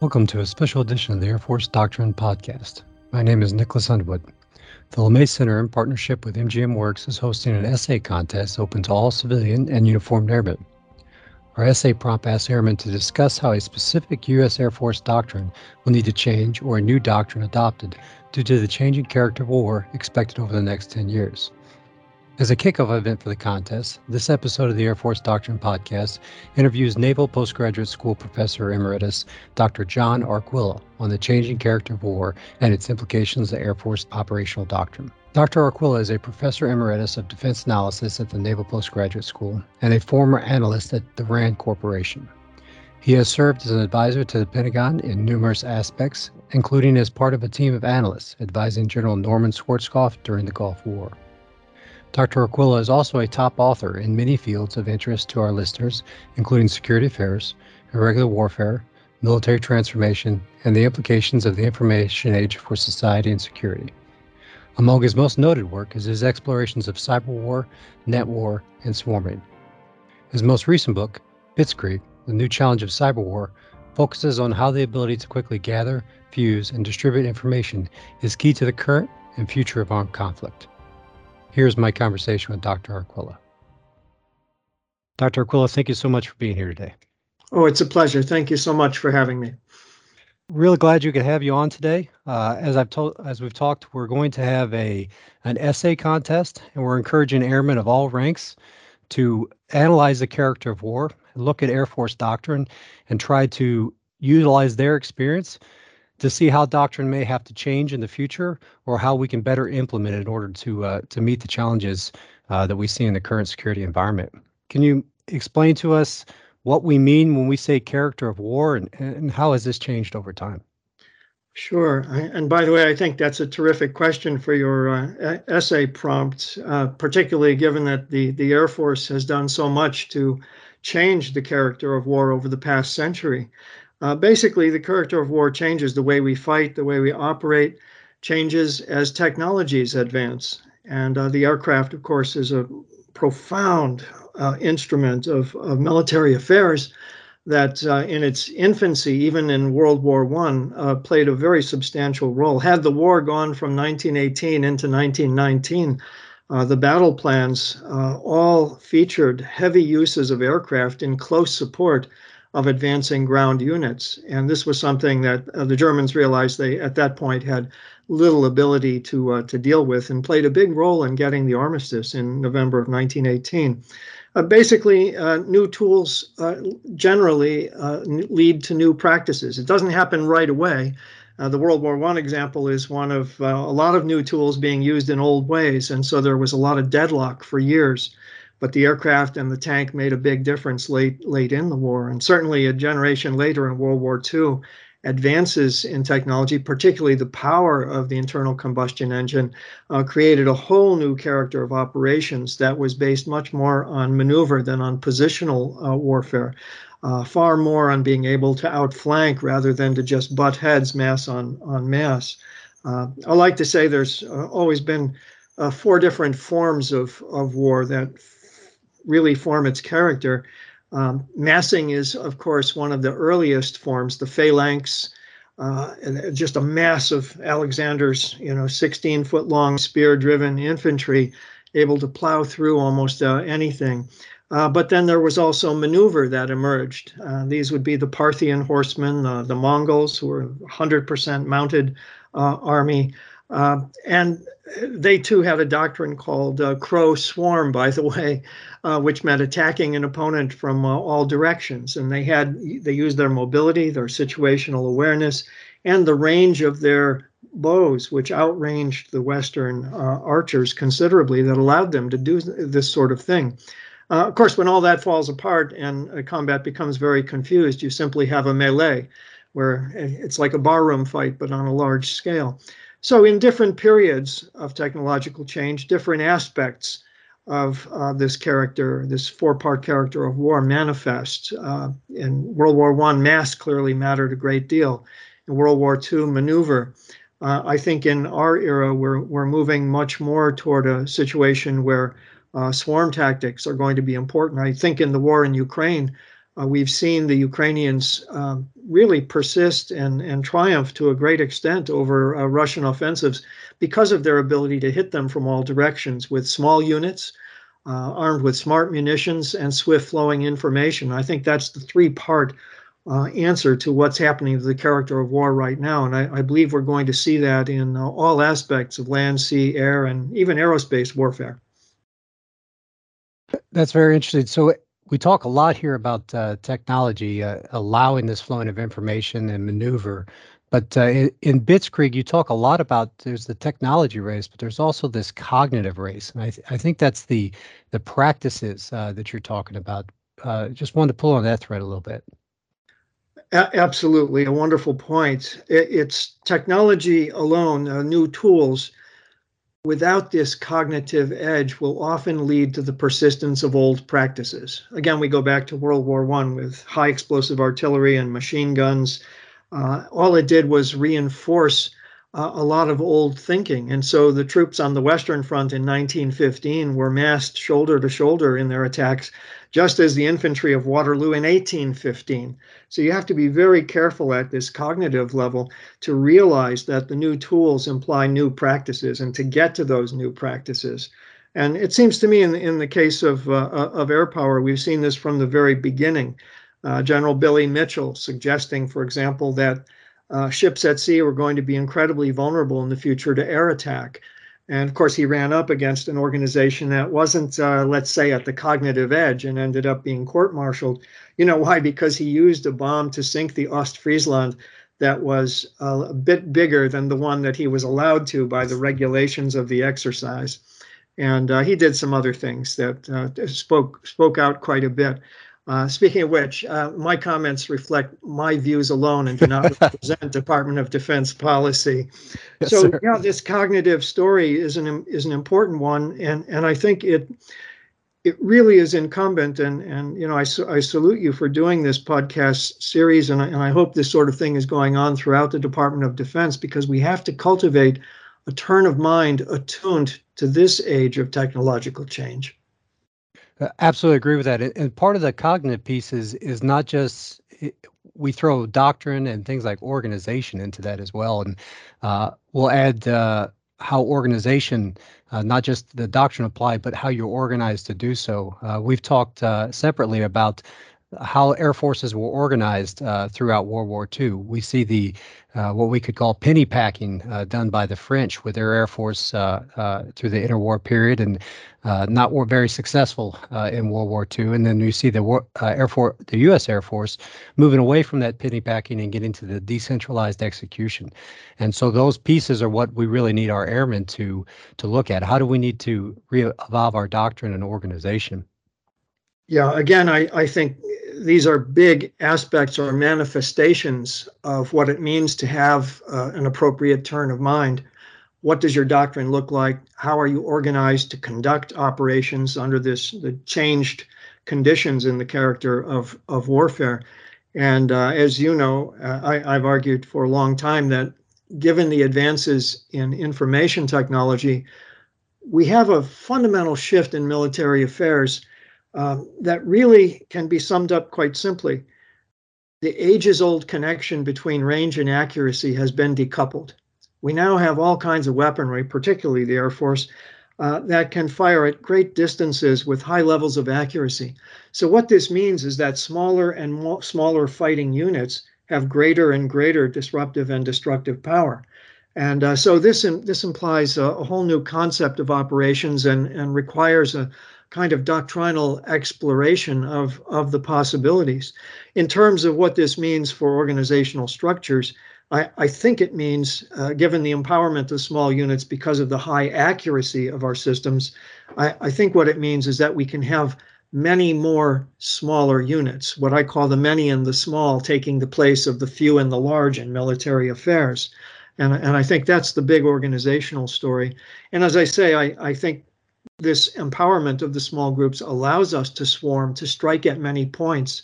Welcome to a special edition of the Air Force Doctrine Podcast. My name is Nicholas Underwood. The LeMay Center, in partnership with MGMWERX, is hosting an essay contest open to all civilian and uniformed airmen. Our essay prompt asks airmen to discuss how a specific U.S. Air Force doctrine will need to change or a new doctrine adopted due to the changing character of war expected over the next 10 years. As a kickoff event for the contest, this episode of the Air Force Doctrine Podcast interviews Naval Postgraduate School Professor Emeritus Dr. John Arquilla on the changing character of war and its implications to Air Force operational doctrine. Dr. Arquilla is a professor emeritus of defense analysis at the Naval Postgraduate School and a former analyst at the RAND Corporation. He has served as an advisor to the Pentagon in numerous aspects, including as part of a team of analysts advising General Norman Schwarzkopf during the Gulf War. Dr. Arquilla is also a top author in many fields of interest to our listeners, including security affairs, irregular warfare, military transformation, and the implications of the information age for society and security. Among his most noted work is his explorations of cyber war, net war, and swarming. His most recent book, Bitskrieg, The New Challenge of Cyber War, focuses on how the ability to quickly gather, fuse, and distribute information is key to the current and future of armed conflict. Here's my conversation with Dr. Arquilla. Dr. Arquilla, thank you so much for being here today. Oh, it's a pleasure. Thank you so much for having me. Really glad you could have you on today. Uh, as I've told, as we've talked, we're going to have a an essay contest, and we're encouraging airmen of all ranks to analyze the character of war, look at Air Force doctrine, and try to utilize their experience to see how doctrine may have to change in the future or how we can better implement it in order to uh, to meet the challenges uh, that we see in the current security environment. Can you explain to us what we mean when we say character of war and, and how has this changed over time? Sure. And by the way, I think that's a terrific question for your uh, essay prompt, uh, particularly given that the, the Air Force has done so much to change the character of war over the past century. Uh, basically, the character of war changes the way we fight, the way we operate, changes as technologies advance. And uh, the aircraft, of course, is a profound uh, instrument of, of military affairs that uh, in its infancy, even in World War I, uh, played a very substantial role. Had the war gone from 1918 into 1919, uh, the battle plans all featured heavy uses of aircraft in close support of advancing ground units. And this was something that uh, the Germans realized they, at that point, had little ability to uh, to deal with, and played a big role in getting the armistice in November of 1918. Uh, basically, uh, new tools uh, generally uh, lead to new practices. It doesn't happen right away. the World War One example is one of a lot of new tools being used in old ways, and so there was a lot of deadlock for years but the aircraft and the tank made a big difference late late in the war. And certainly a generation later in world war ii advances in technology particularly the power of the internal combustion engine uh, created a whole new character of operations that was based much more on maneuver than on positional uh, warfare uh, far more on being able to outflank rather than to just butt heads mass on on mass. Uh, i like to say there's uh, always been uh, four different forms of, of war that really form its character. Um, massing is, of course, one of the earliest forms, the phalanx, uh, just a mass of Alexander's, you know, 16 foot long spear driven infantry able to plow through almost uh, anything. Uh, but then there was also maneuver that emerged. Uh, these would be the Parthian horsemen, uh, the Mongols, who were 100% mounted uh, army. Uh, and they too had a doctrine called uh, crow swarm, by the way, uh, which meant attacking an opponent from uh, all directions. And they had they used their mobility, their situational awareness, and the range of their bows, which outranged the Western uh, archers considerably, that allowed them to do this sort of thing. Uh, of course, when all that falls apart and combat becomes very confused, you simply have a melee, where it's like a barroom fight, but on a large scale. So, in different periods of technological change, different aspects of uh, this character, this four-part character of war, manifest. Uh, in World War One, mass clearly mattered a great deal. In World War II, maneuver. Uh, I think in our era, we're we're moving much more toward a situation where uh, swarm tactics are going to be important. I think in the war in Ukraine, Uh, we've seen the Ukrainians um, really persist and, and triumph to a great extent over uh, Russian offensives because of their ability to hit them from all directions with small units, uh, armed with smart munitions and swift flowing information. I think that's the three part uh, answer to what's happening to the character of war right now. And I, I believe we're going to see that in uh, all aspects of land, sea, air, and even aerospace warfare. That's very interesting. So we talk a lot here about uh, technology uh, allowing this flowing of information and maneuver. But uh, in, in you talk a lot about there's the technology race, but there's also this cognitive race, and I, th- I think that's the the practices uh, that you're talking about. Uh, just wanted to pull on that thread a little bit. A- absolutely, a wonderful point. It, it's technology alone, uh, new tools without this cognitive edge will often lead to the persistence of old practices. Again, we go back to World War One with high explosive artillery and machine guns. Uh, all it did was reinforce uh, a lot of old thinking. And so the troops on the Western Front in 1915 were massed shoulder to shoulder in their attacks, just as the infantry of Waterloo in 1815. So you have to be very careful at this cognitive level to realize that the new tools imply new practices and to get to those new practices. And it seems to me, in, in the case of, uh, of air power, we've seen this from the very beginning. Uh, General Billy Mitchell suggesting, for example, that uh, ships at sea were going to be incredibly vulnerable in the future to air attack. And of course, he ran up against an organization that wasn't, uh, let's say, at the cognitive edge and ended up being court martialed. You know why? Because he used a bomb to sink the Ostfriesland that was uh, a bit bigger than the one that he was allowed to by the regulations of the exercise. And uh, he did some other things that uh, spoke spoke out quite a bit. Uh, speaking of which, uh, my comments reflect my views alone and do not represent Department of Defense policy. Yes, so, sir. yeah, this cognitive story is an is an important one, and and I think it it really is incumbent. And and you know, I I salute you for doing this podcast series, and I, and I hope this sort of thing is going on throughout the Department of Defense because we have to cultivate a turn of mind attuned to this age of technological change. Uh, absolutely agree with that. And part of the cognitive piece is is not just we throw doctrine and things like organization into that as well, and uh, we'll add uh, how organization, uh, not just the doctrine applied, but how you're organized to do so. Uh, we've talked uh, separately about how air forces were organized uh, throughout World War II. We see the uh, what we could call penny packing uh, done by the French with their air force uh, uh, through the interwar period, and uh, not were very successful in World War II. And then you see the war, air force, the U.S. Air Force, moving away from that penny packing and getting to the decentralized execution. And so those pieces are what we really need our airmen to to look at. How do we need to re-evolve our doctrine and organization? Yeah, again, I, I think these are big aspects or manifestations of what it means to have uh, an appropriate turn of mind. What does your doctrine look like? How are you organized to conduct operations under this the changed conditions in the character of, of warfare? And uh, as you know, uh, I, I've argued for a long time that given the advances in information technology, we have a fundamental shift in military affairs um, that really can be summed up quite simply. The ages old connection between range and accuracy has been decoupled. We now have all kinds of weaponry, particularly the Air Force, uh, that can fire at great distances with high levels of accuracy. So, what this means is that smaller and smaller fighting units have greater and greater disruptive and destructive power. And uh, so this this implies a, a, whole new concept of operations and, and requires a, kind of doctrinal exploration of, of the possibilities. In terms of what this means for organizational structures, I, I think it means, uh, given the empowerment of small units because of the high accuracy of our systems, I, I think what it means is that we can have many more smaller units, what I call the many and the small, taking the place of the few and the large in military affairs. And, and I think that's the big organizational story. And as I say, I, I think this empowerment of the small groups allows us to swarm, to strike at many points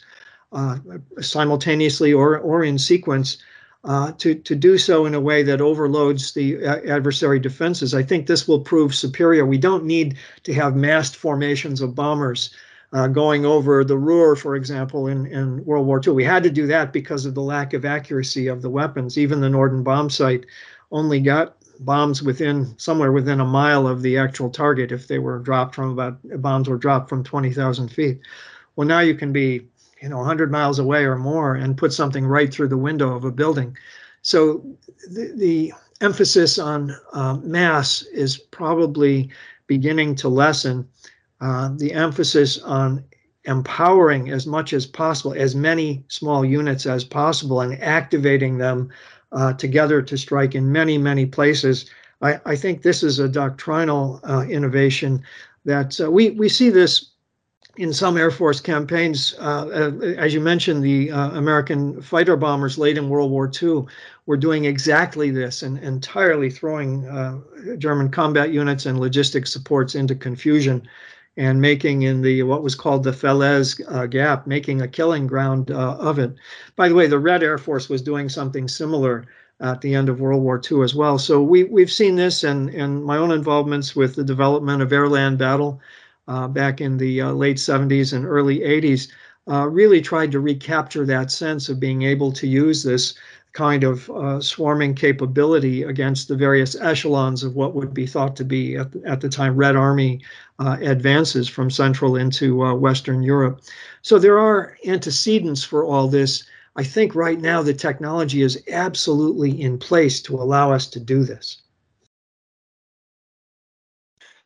uh, simultaneously or, or in sequence, uh, to, to do so in a way that overloads the adversary defenses. I think this will prove superior. We don't need to have massed formations of bombers uh, going over the Ruhr, for example, in, in World War II. We had to do that because of the lack of accuracy of the weapons. Even the Norden bombsight only got bombs within somewhere within a mile of the actual target if they were dropped from about bombs were dropped from 20,000 feet. Well, now you can be you know 100 miles away or more and put something right through the window of a building. So the, the emphasis on uh, mass is probably beginning to lessen. Uh, the emphasis on empowering as much as possible, as many small units as possible, and activating them uh, together to strike in many, many places. I, I think this is a doctrinal uh, innovation that uh, we, we see this in some Air Force campaigns. Uh, uh, as you mentioned, the uh, American fighter bombers late in World War II were doing exactly this and entirely throwing German combat units and logistic supports into confusion and making in the what was called the Falaise uh, Gap, making a killing ground uh, of it. By the way, the Red Air Force was doing something similar at the end of World War II as well. So we we've seen this and and my own involvements with the development of air-land battle uh, back in the uh, late 70s and early 80s. Uh, really tried to recapture that sense of being able to use this kind of uh, swarming capability against the various echelons of what would be thought to be at, at the time Red Army uh, advances from Central into uh, Western Europe. So there are antecedents for all this. I think right now the technology is absolutely in place to allow us to do this.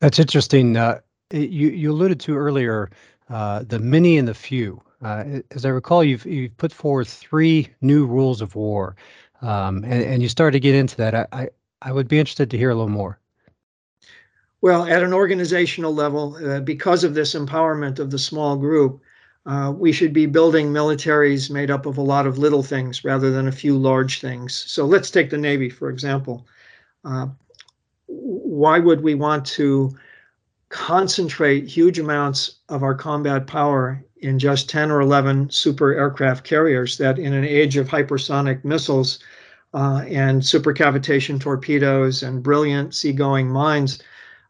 That's interesting. Uh, you you alluded to earlier uh, the many and the few. Uh, as I recall, you've you've put forth three new rules of war, um, and and you started to get into that. I, I I would be interested to hear a little more. Well, at an organizational level, uh, because of this empowerment of the small group, uh, we should be building militaries made up of a lot of little things rather than a few large things. So let's take the Navy, for example. Uh, why would we want to concentrate huge amounts of our combat power in just 10 or 11 super aircraft carriers that, in an age of hypersonic missiles uh, and supercavitation torpedoes and brilliant seagoing mines,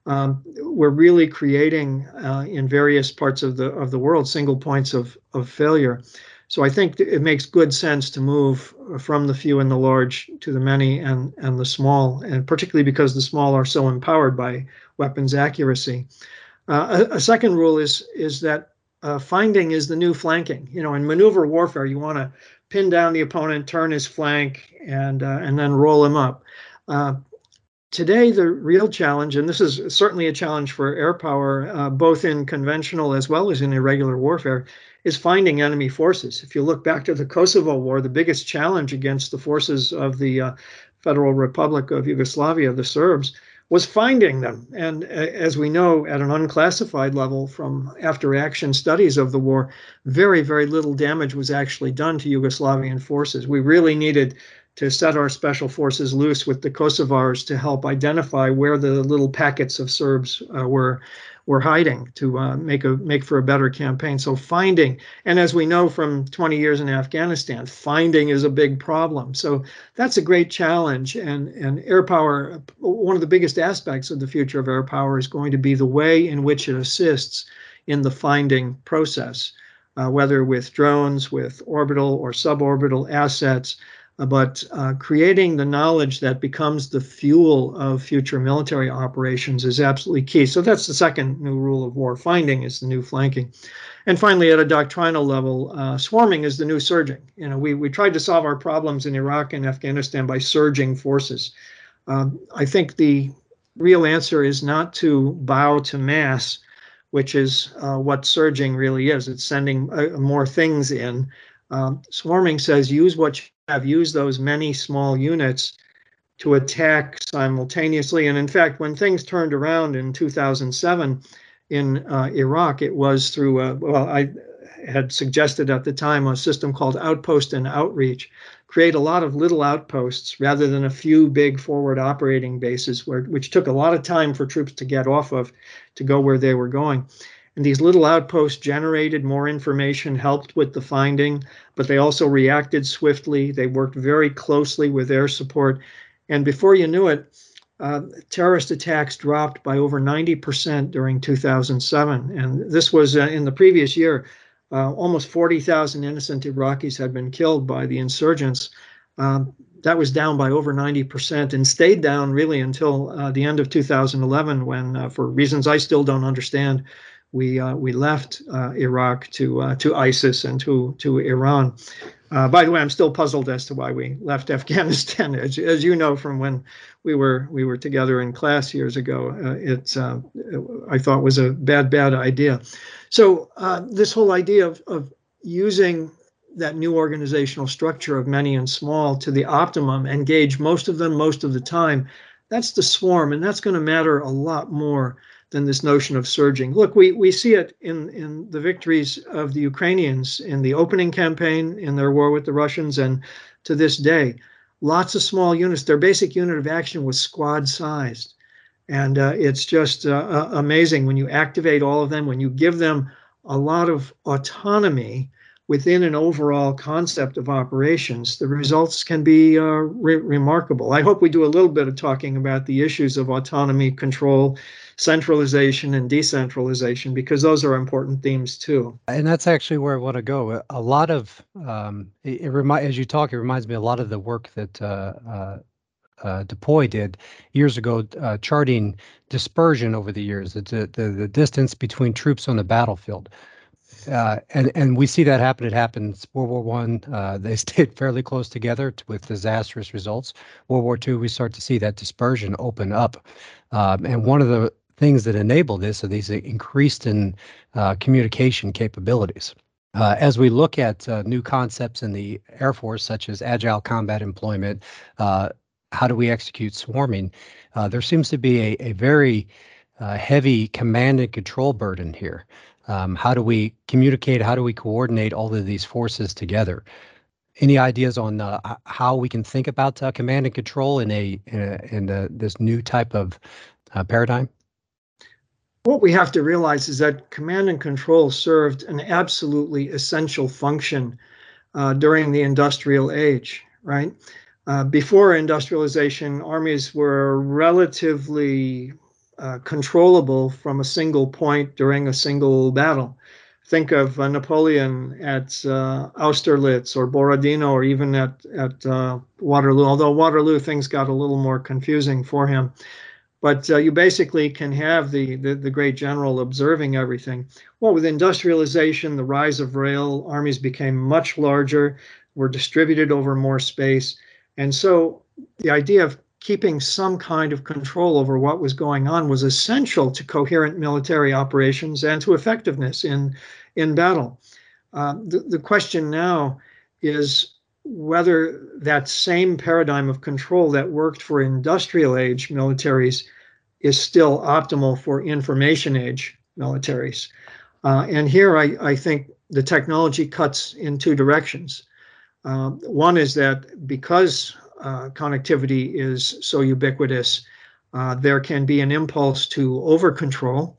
um, we're really creating uh, in various parts of the of the world single points of of failure. So I think it makes good sense to move from the few and the large to the many and and the small, and particularly because the small are so empowered by weapons accuracy. Uh, a, a, second rule is is that uh, finding is the new flanking. You know, in maneuver warfare, you want to pin down the opponent, turn his flank, and uh, and then roll him up. Uh, today, the real challenge, and this is certainly a challenge for air power, uh, both in conventional as well as in irregular warfare, is finding enemy forces. If you look back to the Kosovo War, the biggest challenge against the forces of the uh, Federal Republic of Yugoslavia, the Serbs, was finding them. And uh, as we know, at an unclassified level from after action studies of the war, very, very little damage was actually done to Yugoslavian forces. We really needed to set our special forces loose with the Kosovars to help identify where the little packets of Serbs uh, were were hiding to uh, make a make for a better campaign. So finding, and as we know from 20 years in Afghanistan, finding is a big problem. So that's a great challenge. And and air power, one of the biggest aspects of the future of air power is going to be the way in which it assists in the finding process, uh, whether with drones, with orbital or suborbital assets but uh, creating the knowledge that becomes the fuel of future military operations is absolutely key. So that's the second new rule of war. Finding is the new flanking. And finally, at a doctrinal level, uh, swarming is the new surging. You know, we, we tried to solve our problems in Iraq and Afghanistan by surging forces. Um, I think the real answer is not to bow to mass, which is uh, what surging really is. It's sending uh, more things in. Um, swarming says use what have used those many small units to attack simultaneously. And in fact, when things turned around in 2007 in uh, Iraq, it was through, a, well, I had suggested at the time a system called outpost and outreach, create a lot of little outposts rather than a few big forward operating bases, where, which took a lot of time for troops to get off of to go where they were going. And these little outposts generated more information, helped with the finding, but they also reacted swiftly. They worked very closely with air support. And before you knew it, uh, terrorist attacks dropped by over 90% during 2007. And this was uh, in the previous year, uh, almost 40,000 innocent Iraqis had been killed by the insurgents. Um, that was down by over 90% and stayed down really until uh, the end of 2011 when, uh, for reasons I still don't understand, we uh, we left uh, Iraq to uh, to ISIS and to to Iran. Uh, by the way, I'm still puzzled as to why we left Afghanistan. As, as you know from when we were we were together in class years ago, it's I thought was a bad bad idea. So this whole idea of of using that new organizational structure of many and small to the optimum, engage most of them most of the time. That's the swarm, and that's going to matter a lot more than this notion of surging. Look, we, we see it in, in the victories of the Ukrainians in the opening campaign in their war with the Russians and to this day. Lots of small units. Their basic unit of action was squad sized. And uh, it's just uh, uh amazing when you activate all of them, when you give them a lot of autonomy within an overall concept of operations, the results can be uh, re- remarkable. I hope we do a little bit of talking about the issues of autonomy, control, centralization, and decentralization, because those are important themes too. And that's actually where I want to go. A lot of um, it, it remind as you talk, it reminds me a lot of the work that. Uh, uh, uh, Dupuy did years ago, uh, charting dispersion over the years, the, the the distance between troops on the battlefield. Uh, and and we see that happen. It happens. World War One, uh, they stayed fairly close together with disastrous results. World War Two, we start to see that dispersion open up. Um, and one of the things that enable this are these increased in uh, communication capabilities. Uh, as we look at uh, new concepts in the Air Force, such as agile combat employment, uh, how do we execute swarming? there seems to be a, a very heavy command and control burden here. Um, how do we communicate? How do we coordinate all of these forces together? Any ideas on uh, how we can think about uh, command and control in a in, a, in a, this new type of uh, paradigm? What we have to realize is that command and control served an absolutely essential function uh, during the industrial age, right? Uh, before industrialization, armies were relatively uh, controllable from a single point during a single battle. Think of uh, Napoleon at uh, Austerlitz or Borodino or even at, at uh, Waterloo, although Waterloo things got a little more confusing for him. But uh, you basically can have the, the, the great general observing everything. Well, with industrialization, the rise of rail, armies became much larger, were distributed over more space. And so the idea of keeping some kind of control over what was going on was essential to coherent military operations and to effectiveness in, in battle. Uh, the, the question now is whether that same paradigm of control that worked for industrial age militaries is still optimal for information age militaries. Uh, and here I, I, think the technology cuts in two directions. Uh, one is that because uh, connectivity is so ubiquitous, uh, there can be an impulse to over control.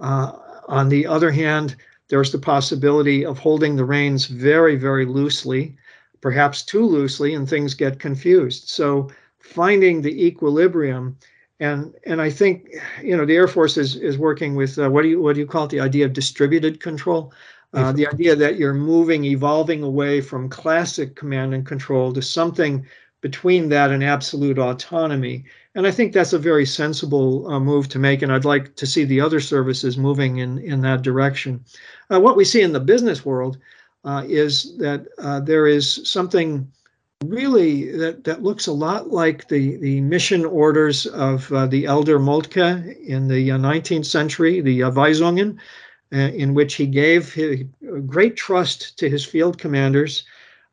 Uh, on the other hand, there's the possibility of holding the reins very, very loosely, perhaps too loosely, and things get confused. So finding the equilibrium and and I think you know the Air Force is is working with uh, what do you what do you call it the idea of distributed control, uh, the idea that you're moving evolving away from classic command and control to something between that and absolute autonomy. And I think that's a very sensible uh, move to make. And I'd like to see the other services moving in, in that direction. Uh, what we see in the business world uh, is that uh, there is something really that, that looks a lot like the, the mission orders of uh, the elder Moltke in the 19th uh, century, the Weisungen, in which he gave his, great trust to his field commanders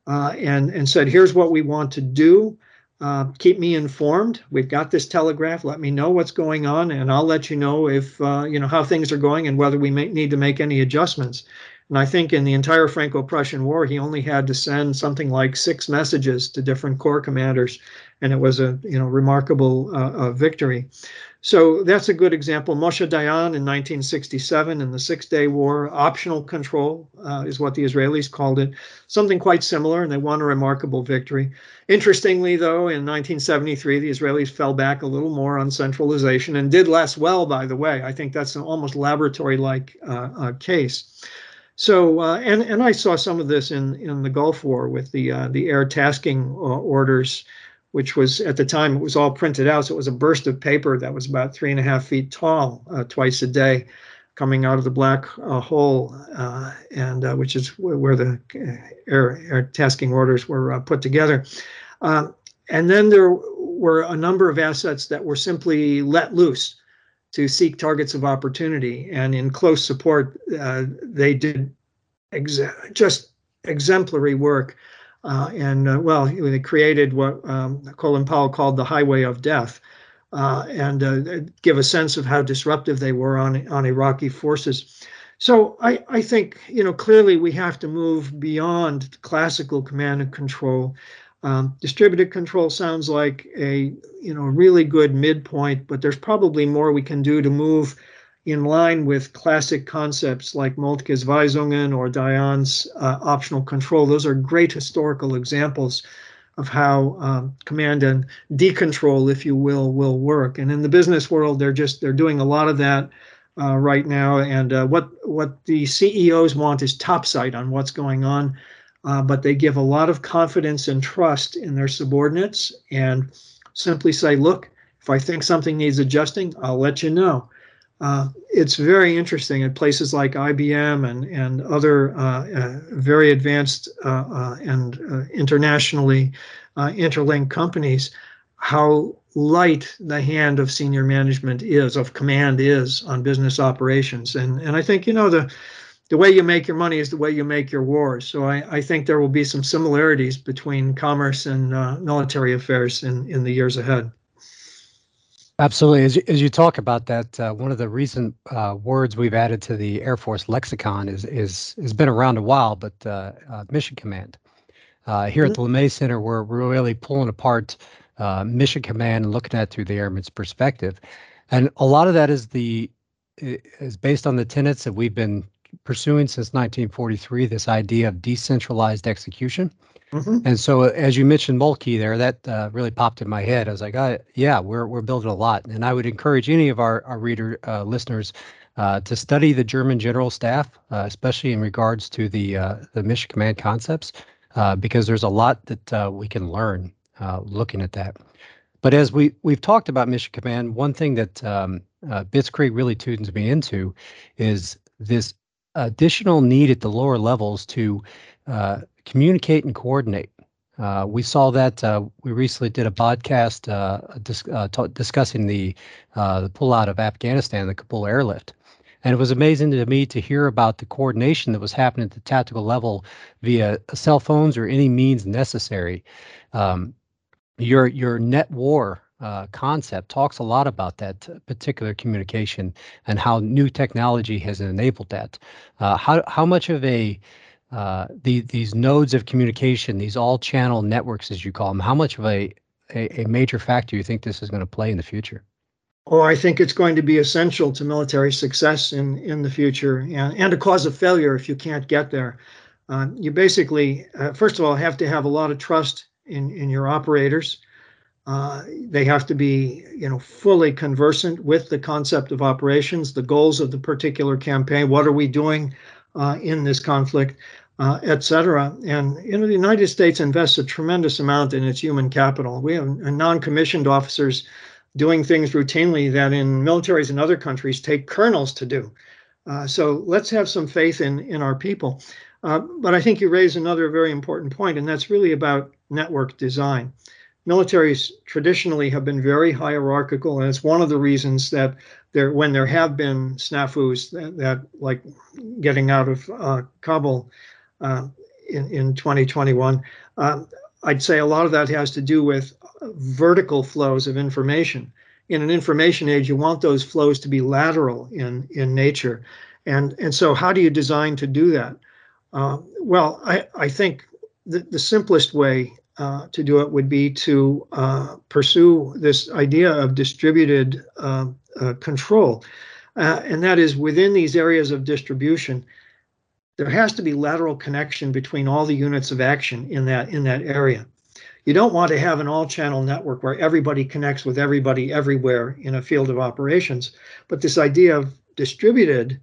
uh, and, and said, here's what we want to do. Uh, keep me informed. We've got this telegraph. Let me know what's going on, and I'll let you know if uh, you know how things are going and whether we may need to make any adjustments. And I think in the entire Franco-Prussian War, he only had to send something like six messages to different corps commanders, and it was a you know remarkable uh, victory. So that's a good example. Moshe Dayan in 1967 in the Six Day War, optional control uh, is what the Israelis called it, something quite similar, and they won a remarkable victory. Interestingly, though, in 1973, the Israelis fell back a little more on centralization and did less well, by the way. I think that's an almost laboratory like uh, uh, case. So, uh, and, and I saw some of this in, in the Gulf War with the, uh, the air tasking uh, orders which was at the time it was all printed out. So it was a burst of paper that was about three and a half feet tall uh, twice a day, coming out of the black uh, hole, and which is where the air, air tasking orders were put together. And then there were a number of assets that were simply let loose to seek targets of opportunity. And in close support, they did exa- just exemplary work uh, and uh, well, they created what um, Colin Powell called the highway of death, uh, and uh, give a sense of how disruptive they were on on Iraqi forces. So I, I think you know clearly we have to move beyond classical command and control. Um, distributed control sounds like a you know really good midpoint, but there's probably more we can do to move in line with classic concepts like Moltke's Weisungen or Dayan's uh, optional control. Those are great historical examples of how um, command and decontrol, if you will, will work. And in the business world, they're just they're doing a lot of that uh, right now. And uh, what what the CEOs want is top sight on what's going on, uh, but they give a lot of confidence and trust in their subordinates and simply say, look, if I think something needs adjusting, I'll let you know. Uh, it's very interesting at places like IBM and and other uh, uh, very advanced uh, uh, and internationally interlinked companies, how light the hand of senior management is, of command is on business operations. And and I think you know the the way you make your money is the way you make your wars. So I, I think there will be some similarities between commerce and military affairs in in the years ahead. Absolutely. As you, as you talk about that, uh, one of the recent uh, words we've added to the Air Force lexicon is is has been around a while, but uh, uh mission command. Uh, here mm-hmm. at the LeMay Center, we're, we're really pulling apart uh, mission command and looking at it through the airman's perspective, and a lot of that is the is based on the tenets that we've been pursuing since 1943. This idea of decentralized execution. Mm-hmm. And so, uh, as you mentioned Moltke there, that uh, really popped in my head. I was like, oh, yeah, we're we're building a lot, and I would encourage any of our our reader uh, listeners uh, to study the German general staff, uh, especially in regards to the uh, the mission command concepts, because there's a lot that we can learn looking at that. But as we we've talked about mission command, one thing that um, Bitskrieg really tunes me into is this additional need at the lower levels to communicate and coordinate. Uh, we saw that uh, we recently did a podcast uh, dis- uh, t- discussing the uh, the pullout of Afghanistan, the Kabul airlift, and it was amazing to me to hear about the coordination that was happening at the tactical level via cell phones or any means necessary. Um, your your net war uh, concept talks a lot about that particular communication and how new technology has enabled that. how how much of a uh, the, these nodes of communication, these all channel networks, as you call them, how much of a, a, a major factor you think this is going to play in the future? Oh, I think it's going to be essential to military success in, in the future and, and a cause of failure if you can't get there. Uh, you basically, uh, first of all, have to have a lot of trust in, in your operators. Uh, they have to be, you know, fully conversant with the concept of operations, the goals of the particular campaign. What are we doing uh, in this conflict? uh, et cetera. And you know, the United States invests a tremendous amount in its human capital. We have non-commissioned officers doing things routinely that in militaries in other countries take colonels to do. Uh, so let's have some faith in in our people. Uh, but I think you raise another very important point, and that's really about network design. Militaries traditionally have been very hierarchical, and it's one of the reasons that there, when there have been snafus that, that like getting out of uh, Kabul, uh, in, in 2021. Um, I'd say a lot of that has to do with vertical flows of information. In an information age, you want those flows to be lateral in, in nature. And, and so, how do you design to do that? Uh, well, I, I think the, the simplest way uh, to do it would be to uh, pursue this idea of distributed uh, uh control. Uh, and that is within these areas of distribution, there has to be lateral connection between all the units of action in that in that area. You don't want to have an all-channel network where everybody connects with everybody everywhere in a field of operations. But this idea of distributed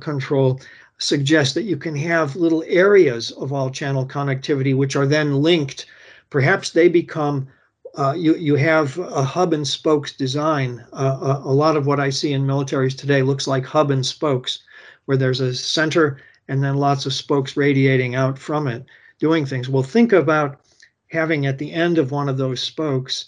control suggests that you can have little areas of all channel connectivity, which are then linked. Perhaps they become, uh, you, you have a hub and spokes design. Uh, a, a, lot of what I see in militaries today looks like hub and spokes, where there's a center and then lots of spokes radiating out from it, doing things. Well, think about having at the end of one of those spokes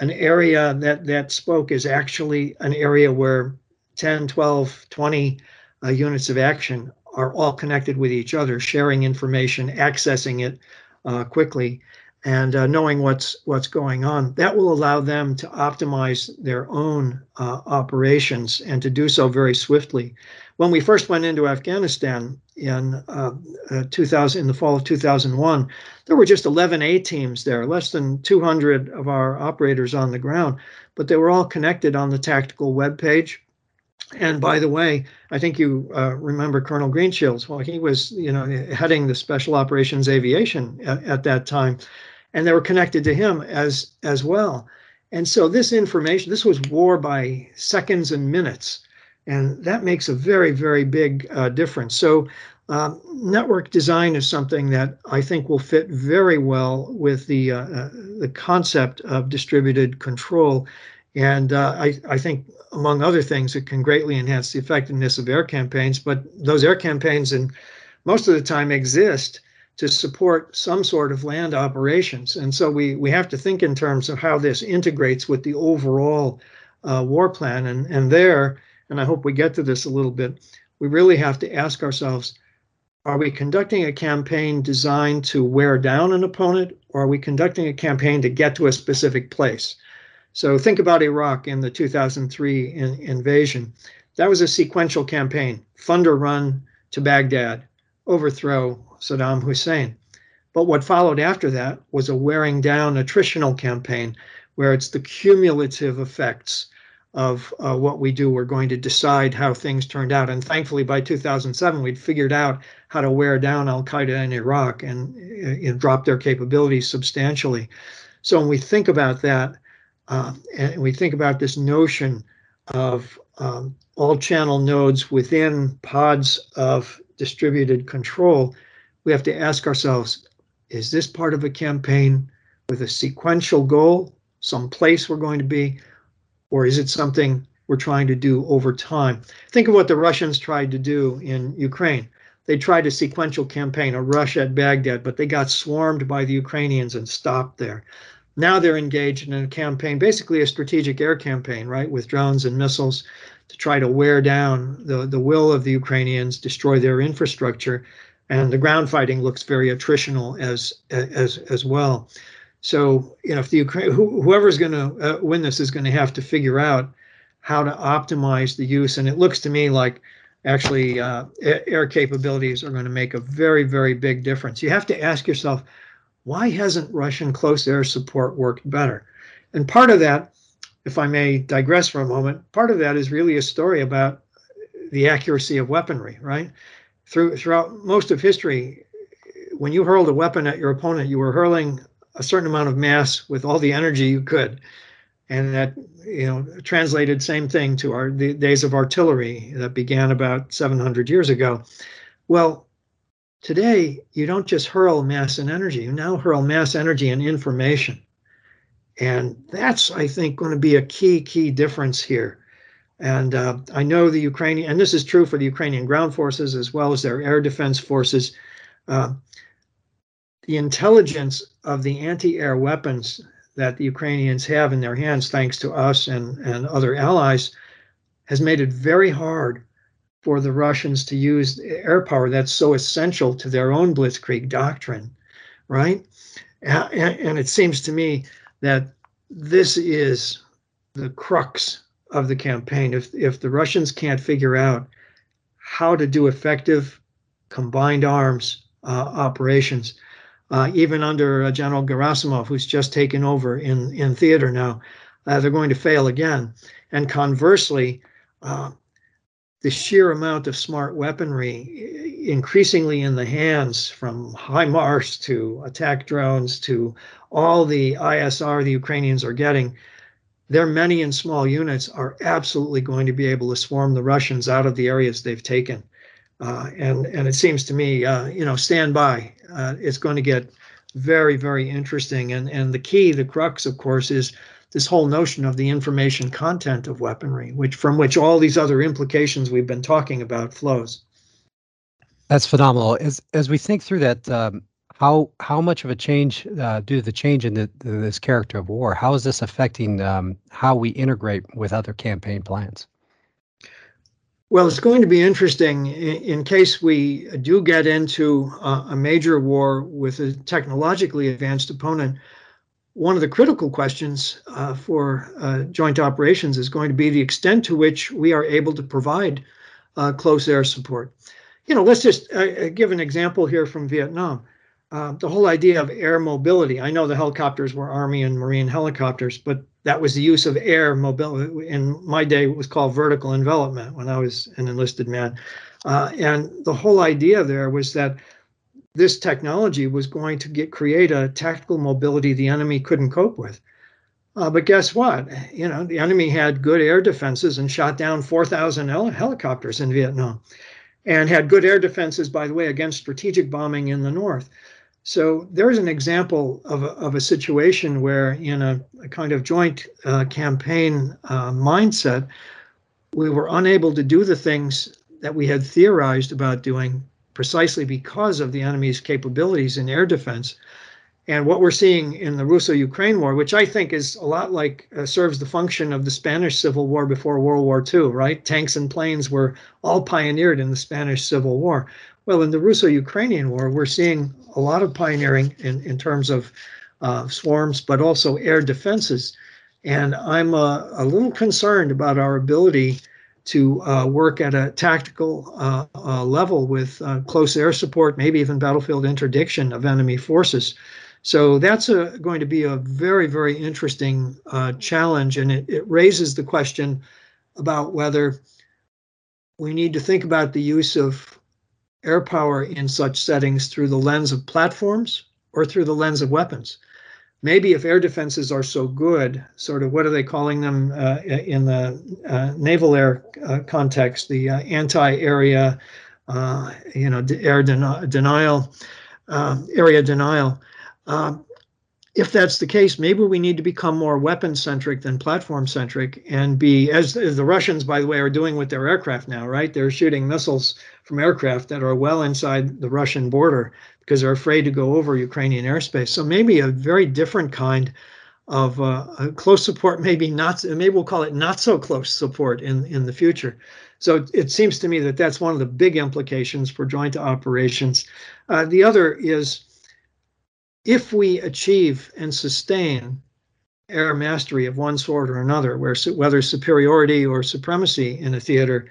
an area that that spoke is actually an area where 10, 12, 20 uh, units of action are all connected with each other, sharing information, accessing it uh, quickly, and uh, knowing what's what's going on. That will allow them to optimize their own uh, operations and to do so very swiftly. When we first went into Afghanistan in uh, uh, 2000, in the fall of 2001, there were just 11 A teams there, less than 200 of our operators on the ground, but they were all connected on the tactical web page and by the way, I think you uh, remember Colonel Greenshields. Well, he was, you know, heading the Special Operations Aviation at, at, that time, and they were connected to him as as well. And so this information, this was war by seconds and minutes, and that makes a very very big uh, difference. So. Um, network design is something that I think will fit very well with the uh, uh the concept of distributed control, and uh, I, I think among other things, it can greatly enhance the effectiveness of air campaigns. But those air campaigns, and most of the time, exist to support some sort of land operations. And so we we have to think in terms of how this integrates with the overall uh, war plan. And and there, and I hope we get to this a little bit. We really have to ask ourselves. Are we conducting a campaign designed to wear down an opponent, or are we conducting a campaign to get to a specific place? So think about Iraq in the 2003 in, invasion. That was a sequential campaign thunder run to Baghdad, overthrow Saddam Hussein. But what followed after that was a wearing down attritional campaign where it's the cumulative effects of uh, what we do. We're going to decide how things turned out. And thankfully, by 2007, we'd figured out how to wear down Al Qaeda in Iraq and uh, drop their capabilities substantially. So when we think about that, uh, and we think about this notion of um, all channel nodes within pods of distributed control, we have to ask ourselves, is this part of a campaign with a sequential goal, some place we're going to be, or is it something we're trying to do over time? Think of what the Russians tried to do in Ukraine. They tried a sequential campaign, a rush at Baghdad, but they got swarmed by the Ukrainians and stopped there. Now they're engaged in a campaign, basically a strategic air campaign, right, with drones and missiles to try to wear down the, the will of the Ukrainians, destroy their infrastructure. And the ground fighting looks very attritional as as as well. So you know, if the Ukraine, who, whoever's going to uh, win this is going to have to figure out how to optimize the use. And it looks to me like actually uh, air capabilities are going to make a very very big difference. You have to ask yourself why hasn't Russian close air support worked better? And part of that, if I may digress for a moment, part of that is really a story about the accuracy of weaponry, right? Through throughout most of history, when you hurled a weapon at your opponent, you were hurling a certain amount of mass with all the energy you could. And that, you know, translated same thing to our the days of artillery that began about 700 years ago. Well, Today, you don't just hurl mass and energy, you now hurl mass, energy, and information. And that's, I think, going to be a key, key difference here. And uh, I know the Ukrainian, and this is true for the Ukrainian ground forces as well as their air defense forces. Uh, the intelligence of the anti air weapons that the Ukrainians have in their hands, thanks to us and, and other allies, has made it very hard for the Russians to use air power that's so essential to their own blitzkrieg doctrine, right? And, it seems to me that this is the crux of the campaign. If if the Russians can't figure out how to do effective combined arms uh, operations, uh, even under uh, General Gerasimov, who's just taken over in, in theater now. Uh, they're going to fail again. And conversely, uh, the sheer amount of smart weaponry increasingly in the hands from HIMARS to attack drones to all the ISR the Ukrainians are getting, their many and small units are absolutely going to be able to swarm the Russians out of the areas they've taken. Uh, and and it seems to me, uh, you know, stand by. Uh, it's going to get very very interesting. And and the key, the crux, of course, is this whole notion of the information content of weaponry, which from which all these other implications we've been talking about flows. That's phenomenal. As as we think through that, um, how how much of a change uh, due to the change in the, this character of war? How is this affecting um, how we integrate with other campaign plans? Well, it's going to be interesting in, in case we do get into uh, a major war with a technologically advanced opponent one of the critical questions uh, for uh, joint operations is going to be the extent to which we are able to provide uh, close air support. You know, let's just uh, uh, give an example here from Vietnam. Uh, the whole idea of air mobility. I know the helicopters were Army and Marine helicopters, but that was the use of air mobility. In my day, it was called vertical envelopment when I was an enlisted man. and the whole idea there was that this technology was going to get create a tactical mobility the enemy couldn't cope with. Uh, but guess what? You know, the enemy had good air defenses and shot down 4,000 hel- helicopters in Vietnam and had good air defenses, by the way, against strategic bombing in the north. So there's an example of a, of a situation where, in a, a kind of joint uh, campaign uh, mindset, we were unable to do the things that we had theorized about doing precisely because of the enemy's capabilities in air defense. And what we're seeing in the Russo Ukraine war, which I think is a lot like uh, serves the function of the Spanish Civil War before World War II, right? Tanks and planes were all pioneered in the Spanish Civil War. Well, in the Russo Ukrainian war, we're seeing a lot of pioneering in, in terms of uh, swarms, but also air defenses. And I'm uh, a little concerned about our ability to uh, work at a tactical uh, uh, level with uh, close air support, maybe even battlefield interdiction of enemy forces. So that's a, going to be a very, very interesting uh, challenge. And it, it raises the question about whether we need to think about the use of air power in such settings through the lens of platforms or through the lens of weapons maybe if air defenses are so good, sort of what are they calling them uh, in the uh, naval air uh, context, the uh, anti-area, uh, you know, air den- denial, um, area denial. Um, if that's the case, maybe we need to become more weapon centric than platform centric and be, as, as, the Russians, by the way, are doing with their aircraft now, right? They're shooting missiles from aircraft that are well inside the Russian border because they're afraid to go over Ukrainian airspace. So maybe a very different kind of uh, close support, maybe not, maybe we'll call it not so close support in, in the future. So it seems to me that that's one of the big implications for joint operations. Uh, the other is if we achieve and sustain air mastery of one sort or another, where whether superiority or supremacy in a theater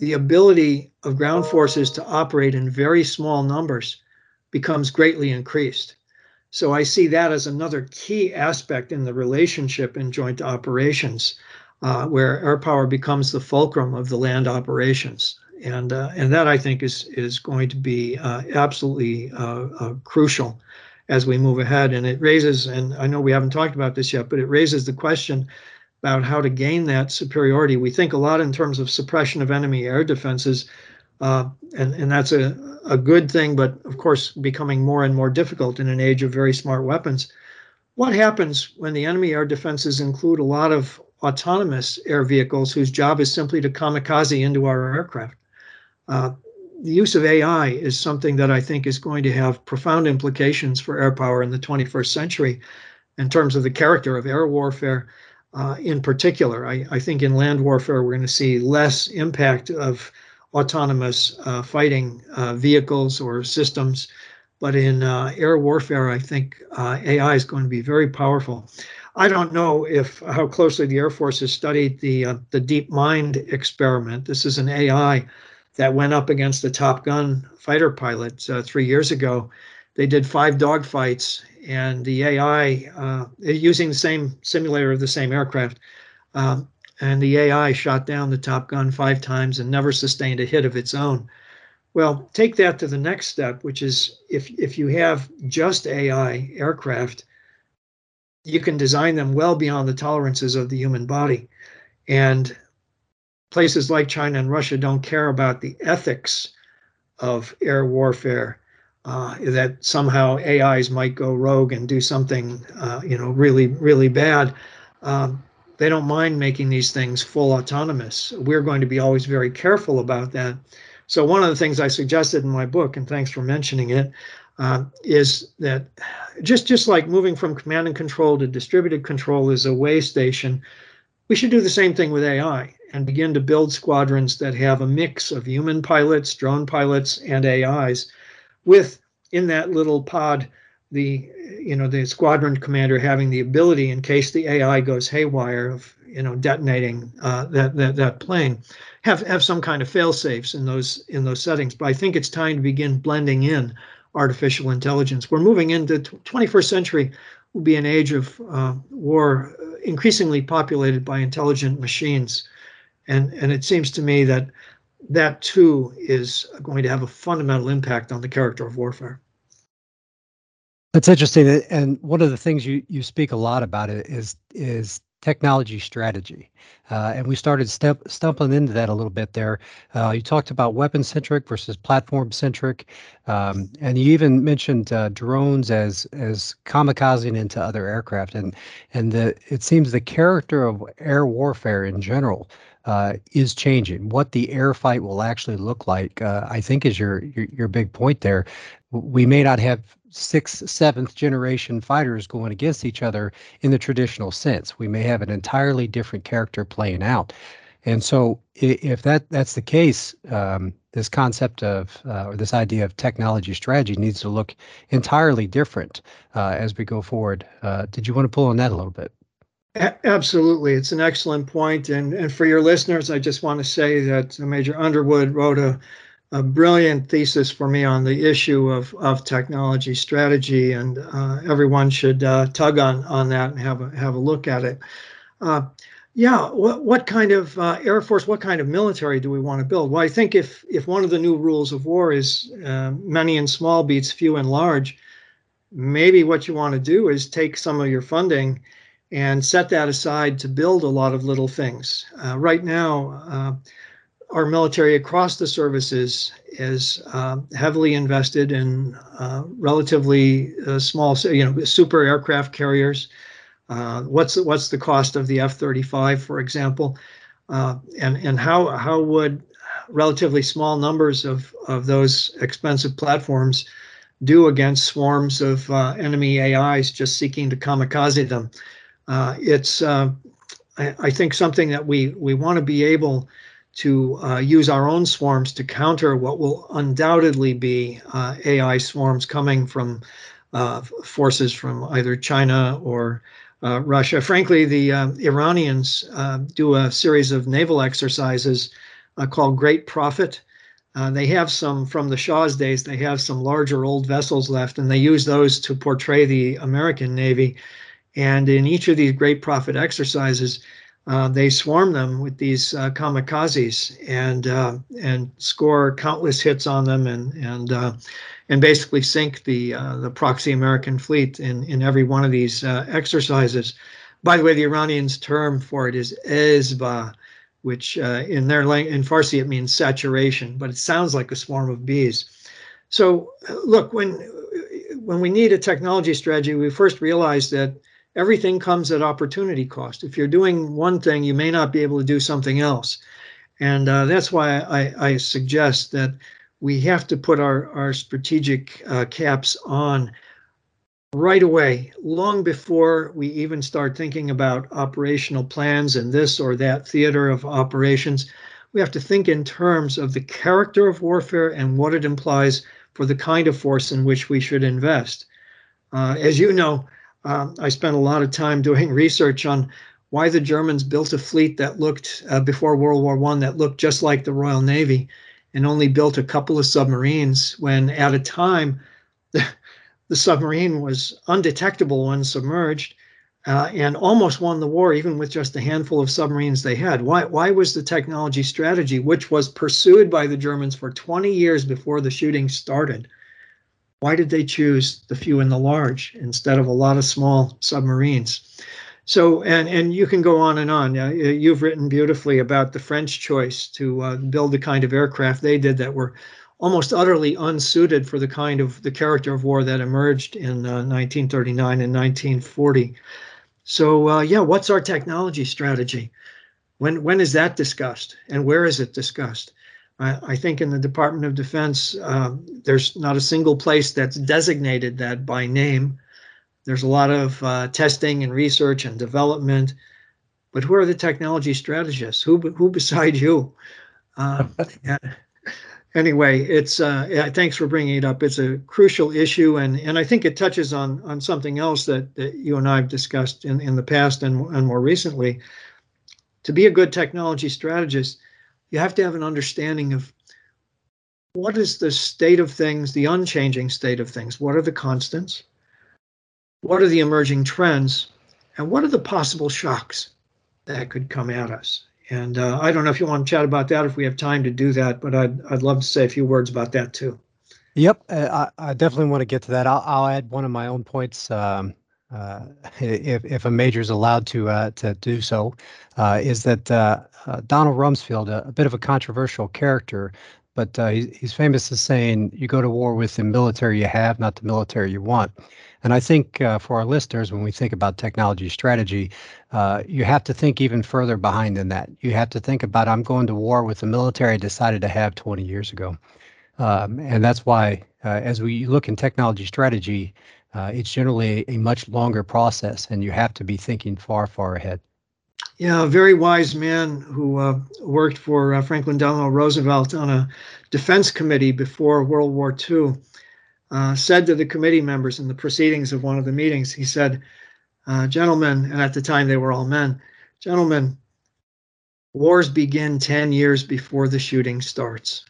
the ability of ground forces to operate in very small numbers becomes greatly increased. So I see that as another key aspect in the relationship in joint operations, uh, where air power becomes the fulcrum of the land operations. And, uh, and that I think is, is going to be uh, absolutely uh, uh, crucial as we move ahead. And it raises, and I know we haven't talked about this yet, but it raises the question about how to gain that superiority. We think a lot in terms of suppression of enemy air defenses, uh, and, and that's a, a good thing, but of course, becoming more and more difficult in an age of very smart weapons. What happens when the enemy air defenses include a lot of autonomous air vehicles whose job is simply to kamikaze into our aircraft? Uh, the use of AI is something that I think is going to have profound implications for air power in the 21st century in terms of the character of air warfare uh, in particular. I, I, think in land warfare, we're going to see less impact of autonomous uh, fighting uh, vehicles or systems. But in uh, air warfare, I think uh, AI is going to be very powerful. I don't know if how closely the Air Force has studied the uh, the DeepMind experiment. This is an AI that went up against the Top Gun fighter pilot three years ago they did five dogfights, and the AI uh, using the same simulator of the same aircraft. Um, and the AI shot down the Top Gun five times and never sustained a hit of its own. Well, take that to the next step, which is if if you have just AI aircraft, you can design them well beyond the tolerances of the human body. And places like China and Russia don't care about the ethics of air warfare. Uh, that somehow AIs might go rogue and do something, uh, you know, really, really bad. Um, they don't mind making these things full autonomous. We're going to be always very careful about that. So one of the things I suggested in my book, and thanks for mentioning it, uh, is that just just like moving from command and control to distributed control is a way station, we should do the same thing with AI and begin to build squadrons that have a mix of human pilots, drone pilots, and AIs, with in that little pod the you know the squadron commander having the ability in case the AI goes haywire of you know detonating uh, that, that that plane have have some kind of fail safes in those in those settings. But i think it's time to begin blending in artificial intelligence. We're moving into 21st century will be an age of uh, war increasingly populated by intelligent machines. And and it seems to me that that too is going to have a fundamental impact on the character of warfare. That's interesting, and one of the things you you speak a lot about it is is technology strategy, uh, and we started stumbling into that a little bit there. Uh, you talked about weapon centric versus platform centric, um, and you even mentioned uh, drones as as kamikazing into other aircraft, and and the it seems the character of air warfare in general uh, is changing. What the air fight will actually look like, uh, I think, is your, your your big point there. We may not have sixth, seventh generation fighters going against each other in the traditional sense. We may have an entirely different character playing out. And so, if that that's the case, um, this concept of uh, or this idea of technology strategy needs to look entirely different uh, as we go forward. Uh, did you want to pull on that a little bit? A- absolutely, it's an excellent point. And and for your listeners, I just want to say that Major Underwood wrote a a brilliant thesis for me on the issue of, of technology strategy, and uh, everyone should uh, tug on on that and have a have a look at it. Uh, yeah, what what kind of uh, air force, what kind of military do we want to build? Well, I think if if one of the new rules of war is uh, many and small beats few and large, maybe what you want to do is take some of your funding and set that aside to build a lot of little things. Uh, right now our military across the services is uh, heavily invested in uh, relatively uh, small, you know, super aircraft carriers. Uh, what's the, what's the cost of the F-35, for example, uh, and and how how would relatively small numbers of of those expensive platforms do against swarms of uh, enemy AIs just seeking to kamikaze them? It's I, I, think something that we we want to be able to uh, use our own swarms to counter what will undoubtedly be uh, AI swarms coming from uh, forces from either China or uh, Russia. Frankly, the uh, Iranians uh, do a series of naval exercises called Great Prophet. they have some from the Shah's days, they have some larger old vessels left, and they use those to portray the American Navy. And in each of these Great Prophet exercises, uh, they swarm them with these uh, kamikazes and uh, and score countless hits on them and and uh, and basically sink the uh, the proxy American fleet in in every one of these exercises. By the way, the Iranians' term for it is ezba, which in their language in Farsi it means saturation, but it sounds like a swarm of bees. So look, when when we need a technology strategy, we first realize that everything comes at opportunity cost. If you're doing one thing, you may not be able to do something else. And uh, that's why I, I, suggest that we have to put our, our strategic uh, caps on right away, long before we even start thinking about operational plans and this or that theater of operations. We have to think in terms of the character of warfare and what it implies for the kind of force in which we should invest. Uh, as you know, um, I spent a lot of time doing research on why the Germans built a fleet that looked uh, before World War One that looked just like the Royal Navy, and only built a couple of submarines. When at a time, the, the submarine was undetectable when submerged uh, and almost won the war, even with just a handful of submarines they had. Why, why was the technology strategy, which was pursued by the Germans for 20 years before the shooting started, why did they choose the few and the large instead of a lot of small submarines? So, and and you can go on and on. You've written beautifully about the French choice to uh, build the kind of aircraft they did that were almost utterly unsuited for the kind of the character of war that emerged in uh, 1939 and 1940. So, uh, yeah, what's our technology strategy? When when is that discussed, and where is it discussed? I, I think in the Department of Defense, uh, there's not a single place that's designated that by name. There's a lot of uh, testing and research and development, but who are the technology strategists? Who who beside you? Uh, anyway, it's uh, yeah, thanks for bringing it up. It's a crucial issue, and and I think it touches on on something else that, that you and I have discussed in in the past and and more recently. To be a good technology strategist, you have to have an understanding of what is the state of things, the unchanging state of things. What are the constants? What are the emerging trends? And what are the possible shocks that could come at us? And uh, I don't know if you want to chat about that if we have time to do that, but I'd, I'd love to say a few words about that too. Yep, uh, I, I definitely want to get to that. I'll, I'll add one of my own points. Um, uh, if, if a major is allowed to uh, to do so, uh, is that uh, uh, Donald Rumsfeld, a, a, bit of a controversial character, but he's, he's famous as saying, "You go to war with the military you have, not the military you want." And I think for our listeners, when we think about technology strategy, you have to think even further behind than that. You have to think about, "I'm going to war with the military I decided to have 20 years ago," um, and that's why, as we look in technology strategy uh, it's generally a much longer process and you have to be thinking far, far ahead. Yeah, a very wise man who uh, worked for uh, Franklin Delano Roosevelt on a defense committee before World War II uh, said to the committee members in the proceedings of one of the meetings, he said, uh, Gentlemen, and at the time they were all men, gentlemen, wars begin 10 years before the shooting starts.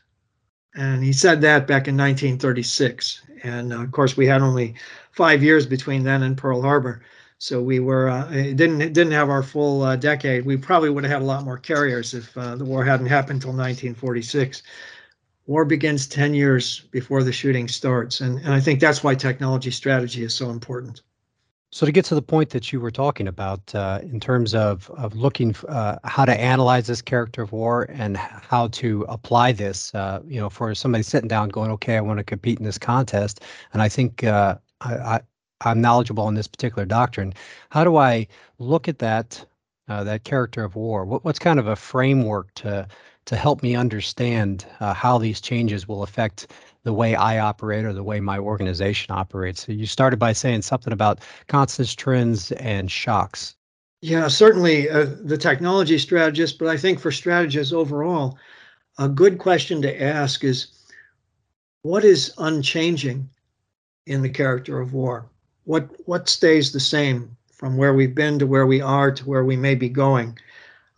And he said that back in 1936. And uh, of course, we had only five years between then and Pearl Harbor. So we were uh, didn't didn't have our full uh, decade. We probably would have had a lot more carriers if uh, the war hadn't happened until 1946. War begins 10 years before the shooting starts, and and I think that's why technology strategy is so important. So to get to the point that you were talking about uh, in terms of of looking uh, how to analyze this character of war and how to apply this, uh, you know, for somebody sitting down going, okay, I want to compete in this contest, and I think uh, I, I I'm knowledgeable in this particular doctrine. How do I look at that uh, that character of war? What, what's kind of a framework to to help me understand uh, how these changes will affect the way I operate or the way my organization operates. So you started by saying something about constants, trends, and shocks. Yeah, certainly uh, the technology strategist, but I think for strategists overall, a good question to ask is what is unchanging in the character of war? What what stays the same from where we've been to where we are to where we may be going?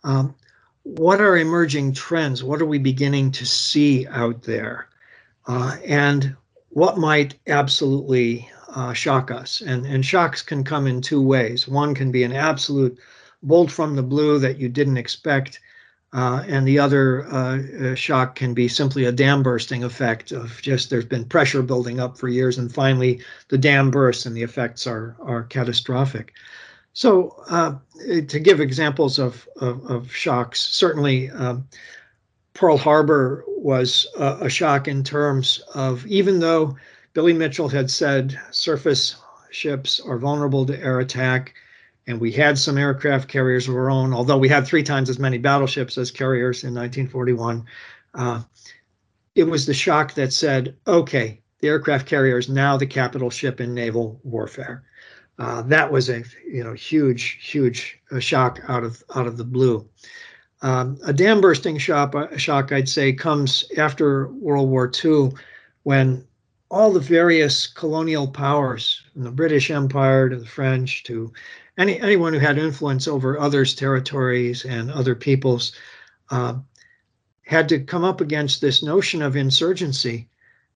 Um, what are emerging trends? What are we beginning to see out there? Uh, and what might absolutely uh, shock us. And, and shocks can come in two ways. One can be an absolute bolt from the blue that you didn't expect, uh, and the other uh, uh, shock can be simply a dam bursting effect of just there's been pressure building up for years, and finally the dam bursts and the effects are are catastrophic. So uh, to give examples of, of, of shocks, certainly um, Pearl Harbor was a, shock in terms of even though Billy Mitchell had said surface ships are vulnerable to air attack, and we had some aircraft carriers of our own, although we had three times as many battleships as carriers in 1941. Uh, it was the shock that said, okay, the aircraft carrier is now the capital ship in naval warfare. Uh, that was a you know huge, huge uh, shock out of out of the blue. Um, a dam bursting shock, uh, shock, I'd say, comes after World War II when all the various colonial powers, from the British Empire to the French to any, anyone who had influence over others' territories and other peoples, uh, had to come up against this notion of insurgency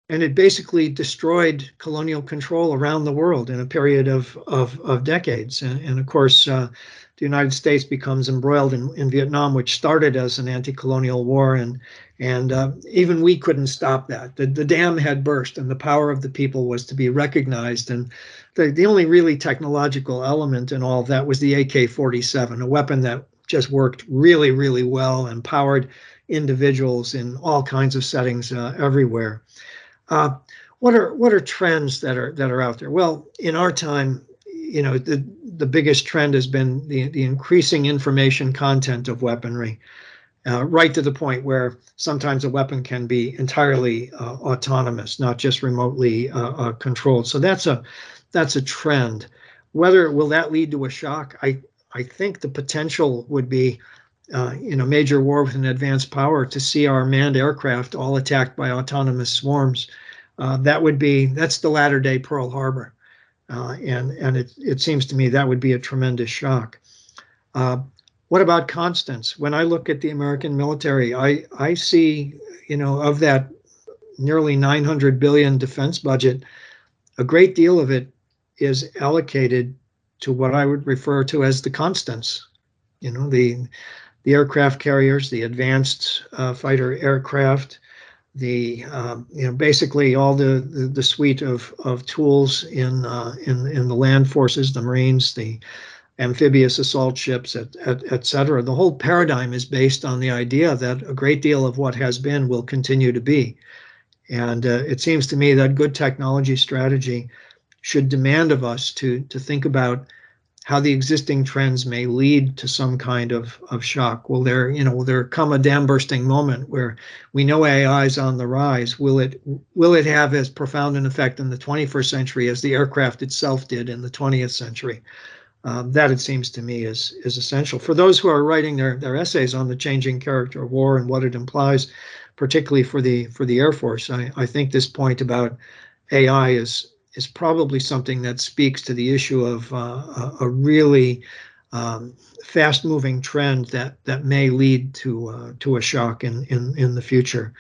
and it basically destroyed colonial control around the world in a period of of, of decades. And, and, of course, uh, the United States becomes embroiled in, in Vietnam, which started as an anti-colonial war, and and uh, even we couldn't stop that. The, the dam had burst, and the power of the people was to be recognized. And the, the only really technological element in all of that was the AK-47, a weapon that just worked really, really well and powered individuals in all kinds of settings uh, everywhere. Uh, what are what are trends that are that are out there? Well, in our time, you know, the the biggest trend has been the the increasing information content of weaponry, uh, right to the point where sometimes a weapon can be entirely uh, autonomous, not just remotely uh, uh, controlled. So that's a that's a trend. Whether will that lead to a shock? I I think the potential would be uh, in a major war with an advanced power to see our manned aircraft all attacked by autonomous swarms. Uh, that would be that's the latter day Pearl Harbor, uh, and and it it seems to me that would be a tremendous shock. Uh, what about constants? When I look at the American military, I I see you know of that nearly 900 billion defense budget, a great deal of it is allocated to what I would refer to as the constants. You know the the aircraft carriers, the advanced uh, fighter aircraft, the um, you know basically all the, the, the suite of of tools in uh, in in the land forces, the Marines, the amphibious assault ships, et, et, et, cetera. The whole paradigm is based on the idea that a great deal of what has been will continue to be. And uh, it seems to me that good technology strategy should demand of us to to think about how the existing trends may lead to some kind of, of shock. Will there, you know, will there come a dam bursting moment where we know AI is on the rise? Will it will it have as profound an effect in the 21st century as the aircraft itself did in the 20th century? Um, that it seems to me is is essential for those who are writing their their essays on the changing character of war and what it implies, particularly for the for the Air Force. I, I think this point about AI is is probably something that speaks to the issue of uh, a, really um, fast-moving trend that that may lead to uh, to a shock in in in the future.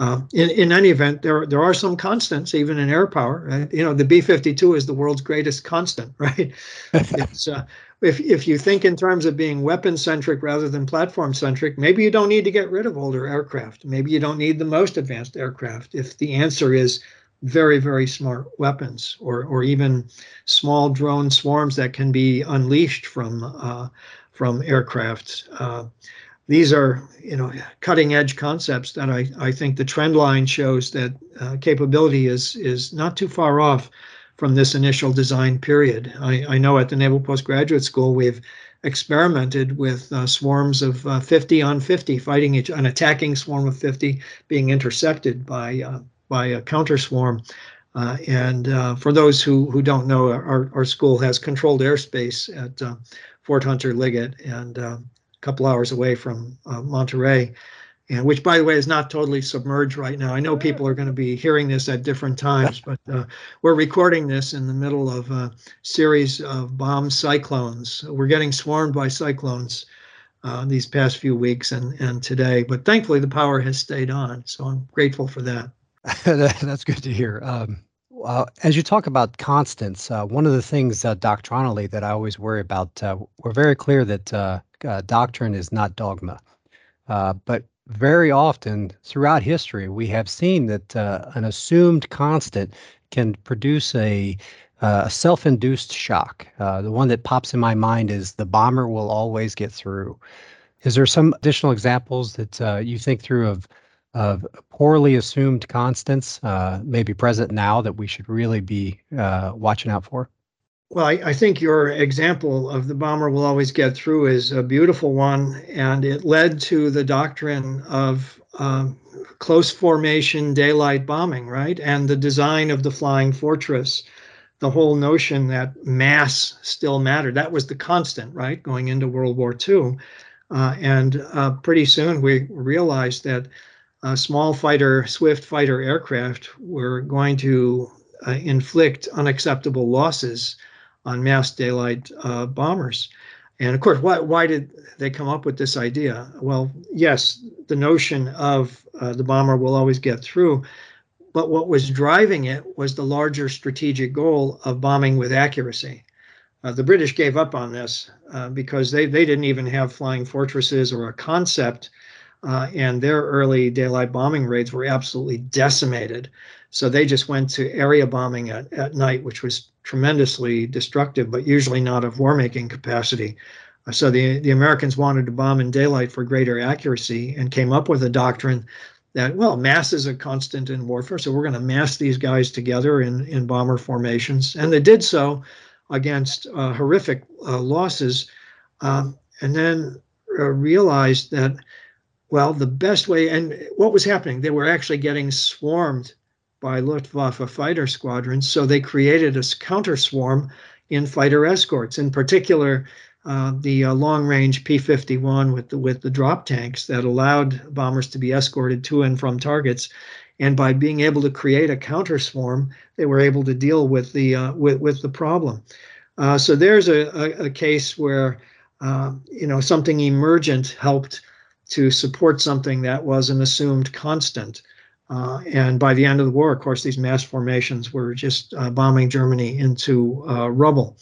Uh, in, in any event, there there are some constants even in air power. Right? You know, the B-52 is the world's greatest constant, right? uh, if if you think in terms of being weapon centric rather than platform centric, maybe you don't need to get rid of older aircraft. Maybe you don't need the most advanced aircraft. If the answer is very, very smart weapons or, or even small drone swarms that can be unleashed from uh, from aircraft. Uh, these are, you know, cutting edge concepts that I, I think the trend line shows that uh, capability is is not too far off from this initial design period. I, I know at the Naval Postgraduate School we've experimented with uh, swarms of uh, 50 on 50 fighting each an attacking swarm of 50 being intercepted by uh, by a counter swarm. Uh, and uh, for those who, who don't know, our, our school has controlled airspace at uh, Fort Hunter Liggett and uh, a couple hours away from uh, Monterey, and which, by the way, is not totally submerged right now. I know people are going to be hearing this at different times, but uh, we're recording this in the middle of a series of bomb cyclones. We're getting swarmed by cyclones these past few weeks and, and today, but thankfully the power has stayed on. So I'm grateful for that. That's good to hear. Um, uh, as you talk about constants, uh, one of the things uh, doctrinally that I always worry about, uh, we're very clear that uh, uh, doctrine is not dogma. but very often throughout history, we have seen that an assumed constant can produce a, a self induced shock. the one that pops in my mind is the bomber will always get through. Is there some additional examples that you think through of? Of poorly assumed constants uh, maybe present now that we should really be uh, watching out for? Well, I, I, think your example of the bomber will always get through is a beautiful one, and it led to the doctrine of um, close formation daylight bombing, right? And the design of the flying fortress, the whole notion that mass still mattered. That was the constant, right? Going into World War II. Uh, and uh, pretty soon we realized that uh, small fighter, swift fighter aircraft were going to uh, inflict unacceptable losses on mass daylight uh, bombers. And of course, why, why did they come up with this idea? Well, yes, the notion of uh, the bomber will always get through, but what was driving it was the larger strategic goal of bombing with accuracy. Uh, the British gave up on this uh, because they, they didn't even have flying fortresses or a concept, uh, and their early daylight bombing raids were absolutely decimated. So they just went to area bombing at, at night, which was tremendously destructive, but usually not of war making capacity. Uh, so the, the Americans wanted to bomb in daylight for greater accuracy and came up with a doctrine that, well, mass is a constant in warfare. So we're going to mass these guys together in, in bomber formations. And they did so against uh, horrific uh, losses. Um, and then uh, realized that, well, the best way, and what was happening, they were actually getting swarmed by Luftwaffe fighter squadrons. So they created a counter swarm in fighter escorts, in particular, uh, the uh, long-range P-51 with the with the drop tanks that allowed bombers to be escorted to and from targets. And by being able to create a counter swarm, they were able to deal with the uh, with with the problem. Uh, so there's a, a, a case where uh, you know something emergent helped to support something that was an assumed constant. Uh, and by the end of the war, of course, these mass formations were just uh, bombing Germany into uh, rubble.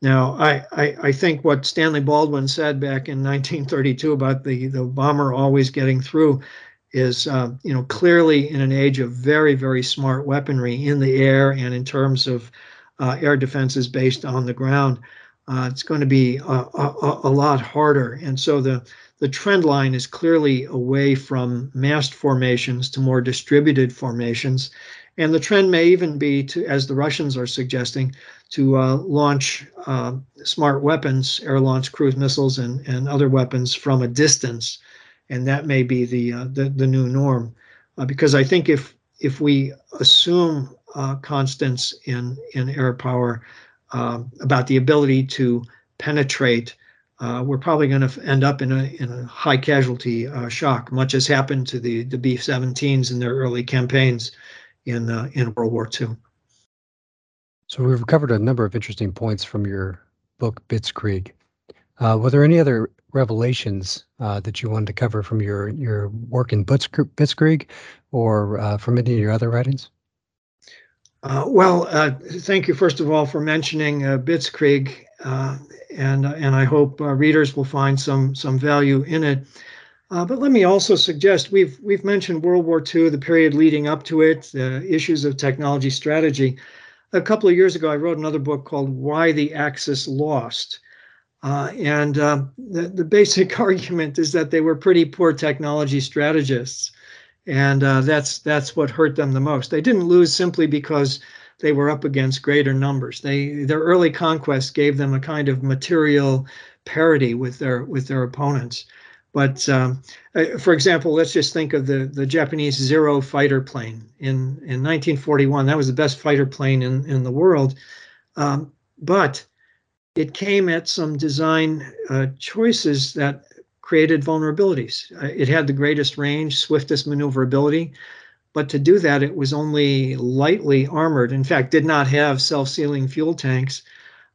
Now, I, I, I, think what Stanley Baldwin said back in 1932 about the, the bomber always getting through is, uh, you know, clearly in an age of very, very smart weaponry in the air and in terms of uh, air defenses based on the ground, uh, it's going to be a, a, a lot harder. And so the the trend line is clearly away from massed formations to more distributed formations. And the trend may even be to, as the Russians are suggesting, to uh, launch uh, smart weapons, air launched cruise missiles, and, and other weapons from a distance. And that may be the uh, the, the, new norm, uh, because I think if if we assume uh, constants in in air power uh, about the ability to penetrate uh, we're probably going to end up in a in a high casualty uh, shock, much as happened to the the B-17s in their early campaigns in uh, in World War II. So we've covered a number of interesting points from your book Bitskrieg. Uh, were there any other revelations uh, that you wanted to cover from your your work in Bitskrieg, or uh, from any of your other writings? Well, thank you first of all for mentioning Bitskrieg and and I hope uh, readers will find some some value in it. Uh, but let me also suggest we've we've mentioned World War II, the period leading up to it, the issues of technology strategy. A couple of years ago, I wrote another book called "Why the Axis Lost," uh, and uh, the the basic argument is that they were pretty poor technology strategists, and uh, that's that's what hurt them the most. They didn't lose simply because they were up against greater numbers. They their early conquests gave them a kind of material parity with their with their opponents. But um, uh, for example, let's just think of the, the Japanese Zero fighter plane in, in 1941. That was the best fighter plane in, in the world. Um, but it came at some design uh, choices that created vulnerabilities. Uh, it had the greatest range, swiftest maneuverability, but to do that, it was only lightly armored. In fact, did not have self-sealing fuel tanks,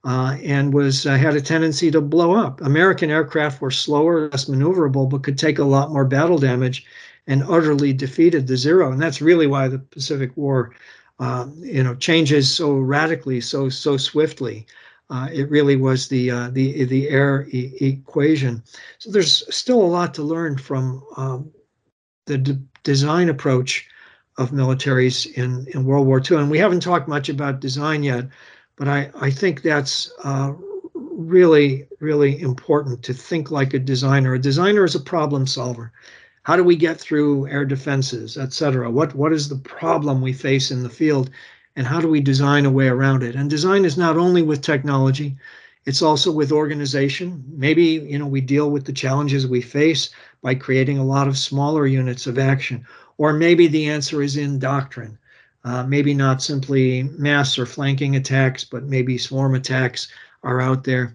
uh, and was uh, had a tendency to blow up. American aircraft were slower, less maneuverable, but could take a lot more battle damage, and utterly defeated the Zero. And that's really why the Pacific War, uh, you know, changes so radically, so so swiftly. Uh, it really was the uh, the the air e equation. So there's still a lot to learn from um, the design approach of militaries in, in World War II. And we haven't talked much about design yet, but I, I think that's uh, really, really important to think like a designer. A designer is a problem solver. How do we get through air defenses, et cetera? What, what is the problem we face in the field? And how do we design a way around it? And design is not only with technology, it's also with organization. Maybe you know we deal with the challenges we face by creating a lot of smaller units of action or maybe the answer is in doctrine. Uh, maybe not simply mass or flanking attacks, but maybe swarm attacks are out there.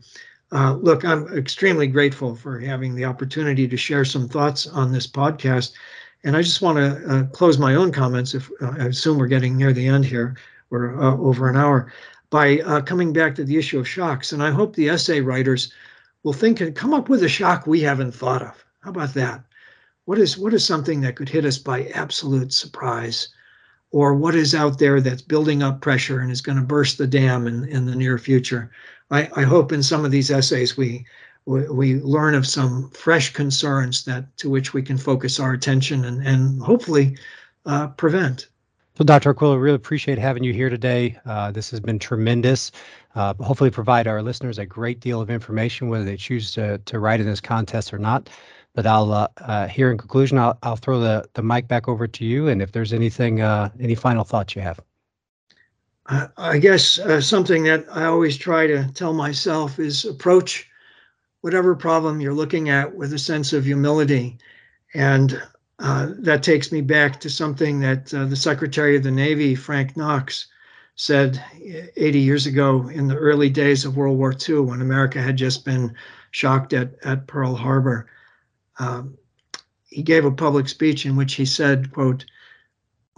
Uh, look, I'm extremely grateful for having the opportunity to share some thoughts on this podcast. And I just want to uh, close my own comments. If uh, I assume we're getting near the end here, we're uh, over an hour, by uh, coming back to the issue of shocks. And I hope the essay writers will think and come up with a shock we haven't thought of. How about that? what is what is something that could hit us by absolute surprise? or what is out there that's building up pressure and is going to burst the dam in, in the near future. I, I hope in some of these essays we, we, we learn of some fresh concerns that to which we can focus our attention and, and hopefully uh, prevent. Well, Dr. Arquilla, really appreciate having you here today. Uh, this has been tremendous. Uh, hopefully provide our listeners a great deal of information, whether they choose to, to write in this contest or not. But I'll uh, uh, here in conclusion, I'll, I'll throw the, the mic back over to you. And if there's anything, uh, any final thoughts you have. I guess uh, something that I always try to tell myself is approach whatever problem you're looking at with a sense of humility. And uh, that takes me back to something that uh, the Secretary of the Navy, Frank Knox, said 80 years ago in the early days of World War II when America had just been shocked at, at Pearl Harbor. Um, he gave a public speech in which he said, quote,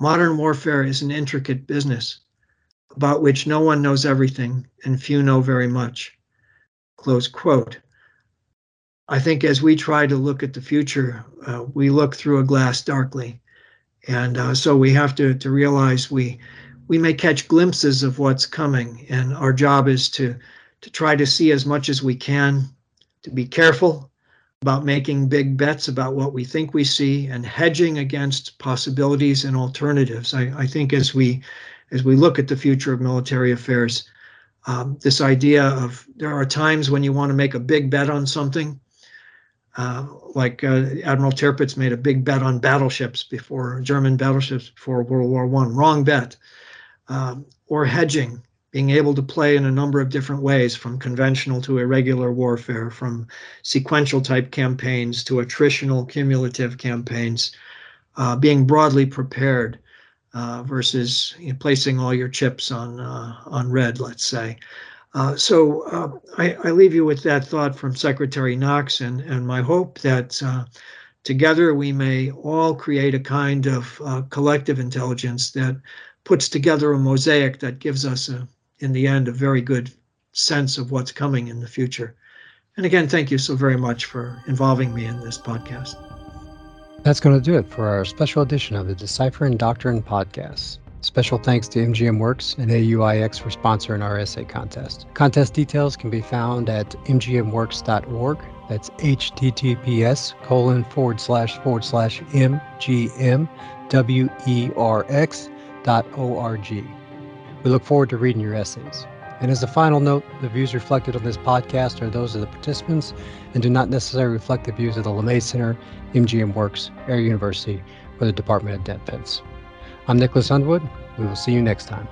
modern warfare is an intricate business about which no one knows everything and few know very much. Close quote. I think as we try to look at the future, uh, we look through a glass darkly. And uh, so we have to, to realize we, we may catch glimpses of what's coming. And our job is to, to try to see as much as we can, to be careful about making big bets about what we think we see and hedging against possibilities and alternatives. I, I think as we as we look at the future of military affairs, um, this idea of there are times when you want to make a big bet on something uh, like uh, Admiral Tirpitz made a big bet on battleships before German battleships before World War One. Wrong bet. Um, or hedging, being able to play in a number of different ways, from conventional to irregular warfare, from sequential type campaigns to attritional cumulative campaigns, uh, being broadly prepared uh, versus you know, placing all your chips on uh, on red, let's say. Uh, so uh, I, I, leave you with that thought from Secretary Knox, and, and my hope that uh, together we may all create a kind of uh, collective intelligence that puts together a mosaic that gives us, a, in the end, a very good sense of what's coming in the future. And again, thank you so very much for involving me in this podcast. That's going to do it for our special edition of the Deciphering Doctrine podcast. Special thanks to MGMWERX and AUIX for sponsoring our essay contest. Contest details can be found at mgmwerx.org. That's https colon forward slash forward slash mgmwerx dot org. We look forward to reading your essays. And as a final note, the views reflected on this podcast are those of the participants and do not necessarily reflect the views of the LeMay Center, MGMWERX, Air University, or the Department of Defense. I'm Nicholas Underwood. We will see you next time.